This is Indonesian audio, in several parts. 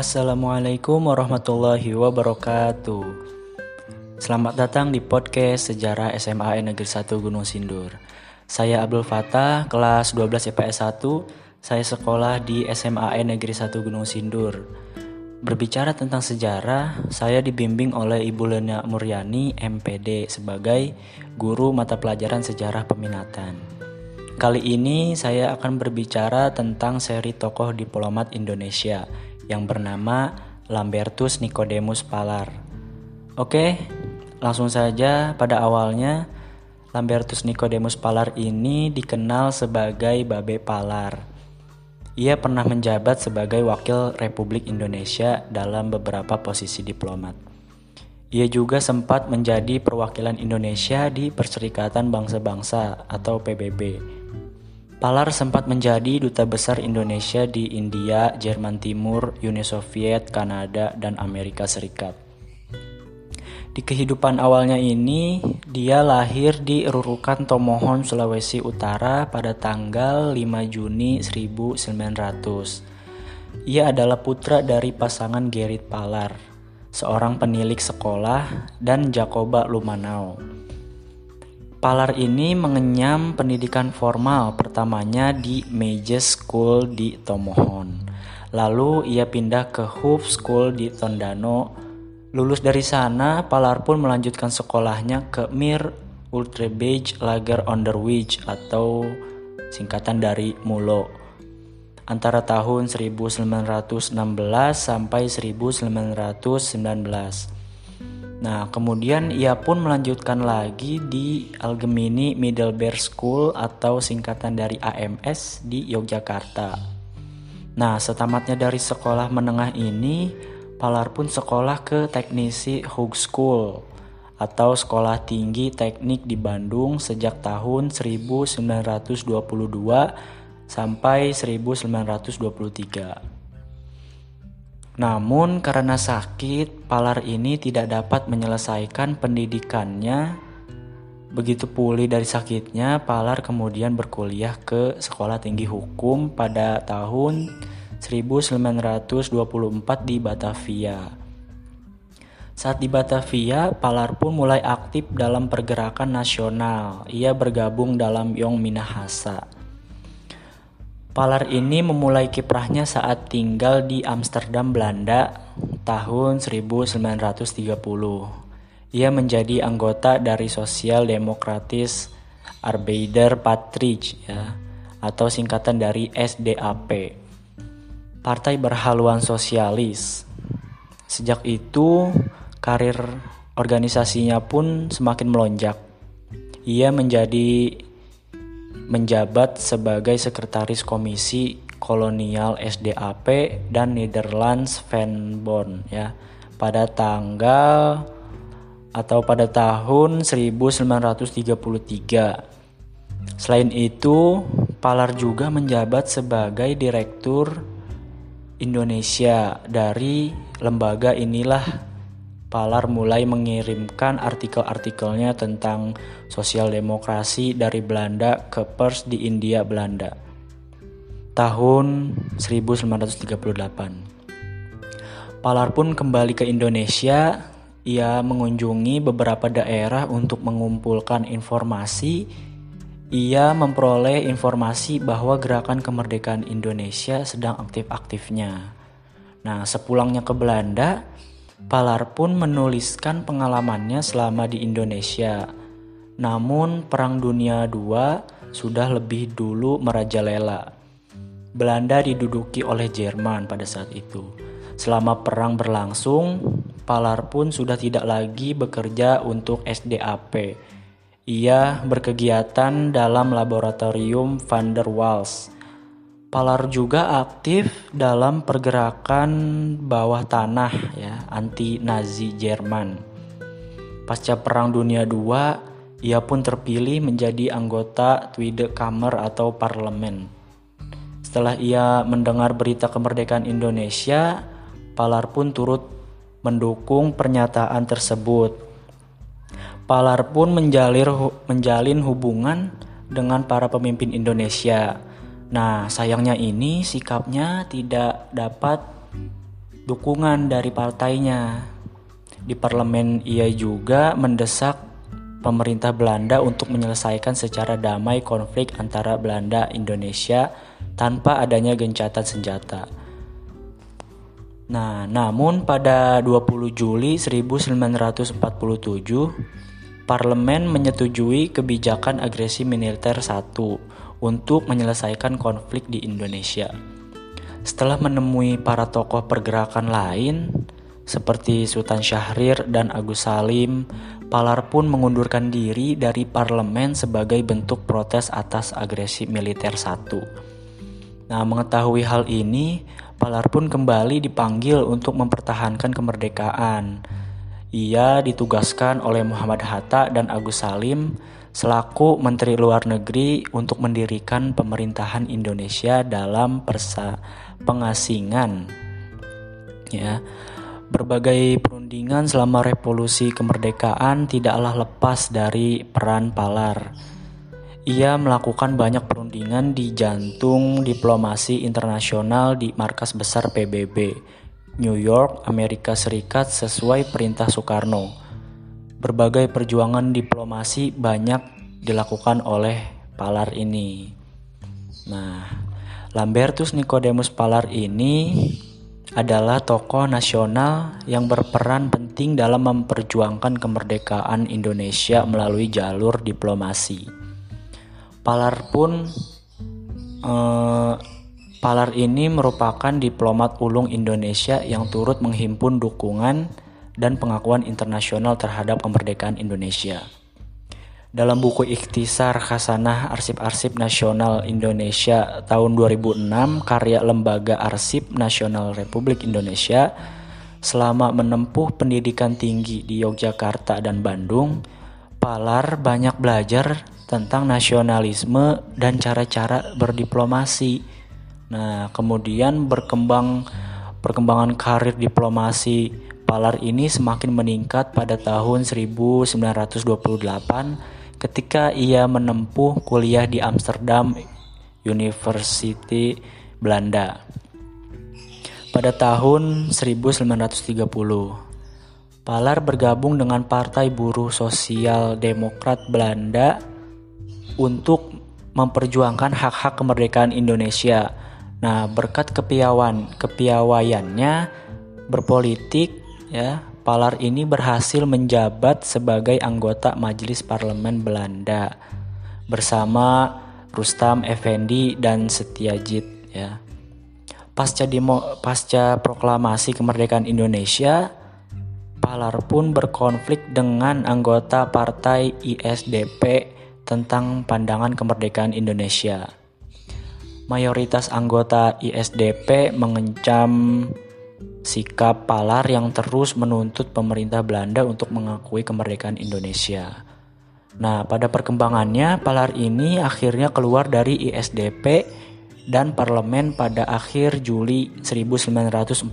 Assalamualaikum warahmatullahi wabarakatuh. Selamat datang di podcast Sejarah SMA Negeri 1 Gunung Sindur. Saya Abdul Fatah, kelas 12 IPS 1. Saya sekolah di SMA Negeri 1 Gunung Sindur. Berbicara tentang sejarah, saya dibimbing oleh Ibu Lena Muryani, MPD, sebagai guru mata pelajaran sejarah peminatan. Kali ini saya akan berbicara tentang seri tokoh diplomat Indonesia yang bernama Lambertus Nicodemus Palar. Oke, langsung saja pada awalnya Lambertus Nicodemus Palar ini dikenal sebagai Babe Palar ia pernah menjabat sebagai wakil Republik Indonesia dalam beberapa posisi diplomat. Ia juga sempat menjadi perwakilan Indonesia di Perserikatan Bangsa-Bangsa atau PBB. Palar sempat menjadi duta besar Indonesia di India, Jerman Timur, Uni Soviet, Kanada, dan Amerika Serikat. Di kehidupan awalnya ini, dia lahir di Rurukan Tomohon, Sulawesi Utara pada tanggal 5 Juni 1900. Ia adalah putra dari pasangan Gerrit Palar, seorang penilik sekolah, dan Jacoba Lumanau. Palar ini mengenyam pendidikan formal pertamanya di Mages School di Tomohon. Lalu ia pindah ke Hope School di Tondano, Lulus dari sana, Palar pun melanjutkan sekolahnya ke Mir Ultrebage Lager Onderwich atau singkatan dari MULO antara tahun 1916 sampai 1919. Nah, kemudian ia pun melanjutkan lagi di Algemini Middlebury School atau singkatan dari AMS di Yogyakarta. Nah, setamatnya dari sekolah menengah ini, Palar pun sekolah ke Teknisi Hugh School atau Sekolah Tinggi Teknik di Bandung sejak tahun 1922 sampai 1923. Namun karena sakit, Palar ini tidak dapat menyelesaikan pendidikannya. Begitu pulih dari sakitnya, Palar kemudian berkuliah ke Sekolah Tinggi Hukum pada tahun 1924 di Batavia. Saat di Batavia, Palar pun mulai aktif dalam pergerakan nasional. Ia bergabung dalam Yong Minahasa. Palar ini memulai kiprahnya saat tinggal di Amsterdam, Belanda tahun 1930. Ia menjadi anggota dari Sosial Demokratis Arbeider Patrick ya, atau singkatan dari SDAP. Partai Berhaluan Sosialis. Sejak itu, karir organisasinya pun semakin melonjak. Ia menjadi menjabat sebagai sekretaris komisi kolonial SDAP dan Netherlands Vanbon ya pada tanggal atau pada tahun 1933. Selain itu, Palar juga menjabat sebagai direktur Indonesia. Dari lembaga inilah Palar mulai mengirimkan artikel-artikelnya tentang sosial demokrasi dari Belanda ke Pers di India Belanda. Tahun 1938. Palar pun kembali ke Indonesia. Ia mengunjungi beberapa daerah untuk mengumpulkan informasi ia memperoleh informasi bahwa gerakan kemerdekaan Indonesia sedang aktif-aktifnya. Nah, sepulangnya ke Belanda, Palar pun menuliskan pengalamannya selama di Indonesia. Namun, Perang Dunia II sudah lebih dulu merajalela. Belanda diduduki oleh Jerman pada saat itu. Selama perang berlangsung, Palar pun sudah tidak lagi bekerja untuk SDAP ia berkegiatan dalam laboratorium van der Waals. Palar juga aktif dalam pergerakan bawah tanah ya, anti Nazi Jerman. Pasca Perang Dunia II, ia pun terpilih menjadi anggota Tweede Kamer atau parlemen. Setelah ia mendengar berita kemerdekaan Indonesia, Palar pun turut mendukung pernyataan tersebut Palar pun menjalin hubungan dengan para pemimpin Indonesia. Nah, sayangnya ini sikapnya tidak dapat dukungan dari partainya. Di parlemen ia juga mendesak pemerintah Belanda untuk menyelesaikan secara damai konflik antara Belanda Indonesia tanpa adanya gencatan senjata. Nah, namun pada 20 Juli 1947 parlemen menyetujui kebijakan agresi militer satu untuk menyelesaikan konflik di Indonesia. Setelah menemui para tokoh pergerakan lain seperti Sultan Syahrir dan Agus Salim, Palar pun mengundurkan diri dari parlemen sebagai bentuk protes atas agresi militer satu. Nah, mengetahui hal ini, Palar pun kembali dipanggil untuk mempertahankan kemerdekaan. Ia ditugaskan oleh Muhammad Hatta dan Agus Salim selaku Menteri Luar Negeri untuk mendirikan pemerintahan Indonesia dalam persa pengasingan. Ya. Berbagai perundingan selama revolusi kemerdekaan tidaklah lepas dari peran Palar. Ia melakukan banyak perundingan di jantung diplomasi internasional di markas besar PBB, New York, Amerika Serikat sesuai perintah Soekarno. Berbagai perjuangan diplomasi banyak dilakukan oleh Palar ini. Nah, Lambertus Nicodemus Palar ini adalah tokoh nasional yang berperan penting dalam memperjuangkan kemerdekaan Indonesia melalui jalur diplomasi. Palar pun eh, Palar ini merupakan diplomat ulung Indonesia yang turut menghimpun dukungan dan pengakuan internasional terhadap kemerdekaan Indonesia. Dalam buku Ikhtisar Khasanah Arsip-Arsip Nasional Indonesia tahun 2006 karya Lembaga Arsip Nasional Republik Indonesia selama menempuh pendidikan tinggi di Yogyakarta dan Bandung, Palar banyak belajar tentang nasionalisme dan cara-cara berdiplomasi. Nah, kemudian berkembang perkembangan karir diplomasi Palar ini semakin meningkat pada tahun 1928 ketika ia menempuh kuliah di Amsterdam University Belanda. Pada tahun 1930, Palar bergabung dengan Partai Buruh Sosial Demokrat Belanda untuk memperjuangkan hak-hak kemerdekaan Indonesia. Nah, berkat kepiawan kepiawaiannya berpolitik ya Palar ini berhasil menjabat sebagai anggota Majelis Parlemen Belanda bersama Rustam Effendi dan Setiajid ya. Pasca demo pasca proklamasi kemerdekaan Indonesia, Palar pun berkonflik dengan anggota partai ISDP tentang pandangan kemerdekaan Indonesia. Mayoritas anggota ISDP mengencam sikap Palar yang terus menuntut pemerintah Belanda untuk mengakui kemerdekaan Indonesia. Nah, pada perkembangannya, Palar ini akhirnya keluar dari ISDP dan parlemen pada akhir Juli 1947.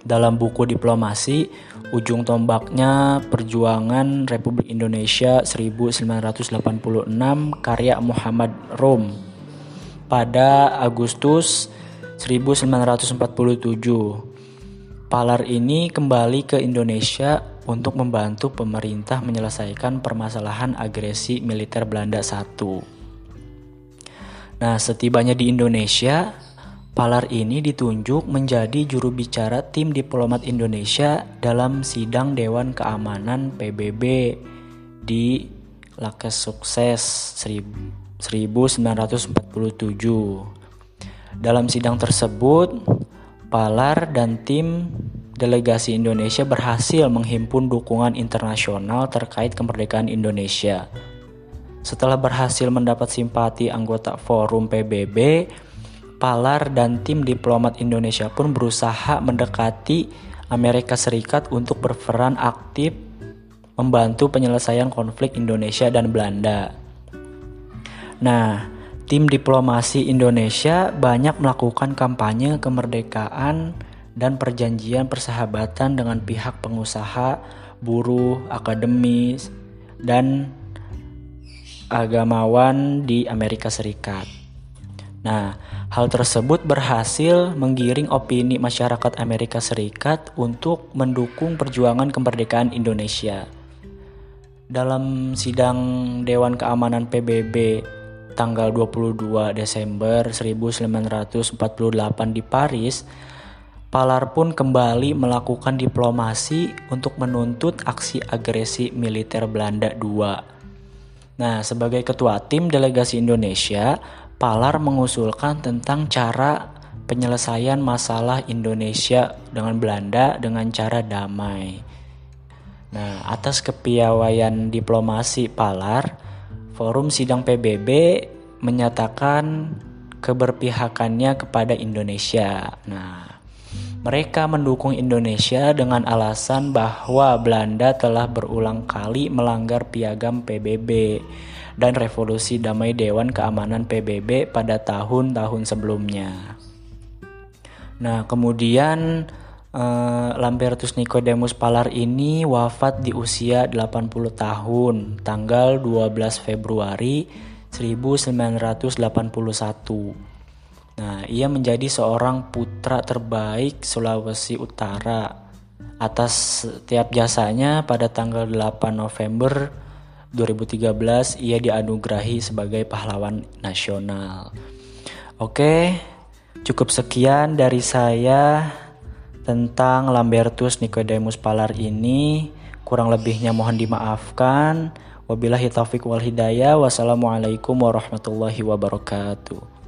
Dalam buku diplomasi, ujung tombaknya Perjuangan Republik Indonesia 1986 karya Muhammad Rom pada Agustus 1947. Palar ini kembali ke Indonesia untuk membantu pemerintah menyelesaikan permasalahan agresi militer Belanda I. Nah, setibanya di Indonesia, Palar ini ditunjuk menjadi juru bicara tim diplomat Indonesia dalam sidang Dewan Keamanan PBB di Lakes Sukses 1947. Dalam sidang tersebut, Palar dan tim delegasi Indonesia berhasil menghimpun dukungan internasional terkait kemerdekaan Indonesia. Setelah berhasil mendapat simpati anggota forum PBB, Palar dan tim diplomat Indonesia pun berusaha mendekati Amerika Serikat untuk berperan aktif membantu penyelesaian konflik Indonesia dan Belanda. Nah, tim diplomasi Indonesia banyak melakukan kampanye kemerdekaan dan perjanjian persahabatan dengan pihak pengusaha, buruh, akademis, dan agamawan di Amerika Serikat. Nah, Hal tersebut berhasil menggiring opini masyarakat Amerika Serikat untuk mendukung perjuangan kemerdekaan Indonesia. Dalam sidang Dewan Keamanan PBB tanggal 22 Desember 1948 di Paris, Palar pun kembali melakukan diplomasi untuk menuntut aksi agresi militer Belanda II. Nah, sebagai ketua tim delegasi Indonesia, Palar mengusulkan tentang cara penyelesaian masalah Indonesia dengan Belanda dengan cara damai. Nah, atas kepiawaian diplomasi Palar, Forum Sidang PBB menyatakan keberpihakannya kepada Indonesia. Nah, mereka mendukung Indonesia dengan alasan bahwa Belanda telah berulang kali melanggar piagam PBB dan revolusi damai Dewan Keamanan PBB pada tahun-tahun sebelumnya. Nah, kemudian eh, Lambertus Nicodemus Palar ini wafat di usia 80 tahun, tanggal 12 Februari 1981. Nah, ia menjadi seorang putra terbaik Sulawesi Utara atas setiap jasanya pada tanggal 8 November 2013 ia dianugerahi sebagai pahlawan nasional. Oke, cukup sekian dari saya tentang Lambertus Nicodemus Palar ini. Kurang lebihnya mohon dimaafkan. Wabillahi taufiq wal hidayah. Wassalamualaikum warahmatullahi wabarakatuh.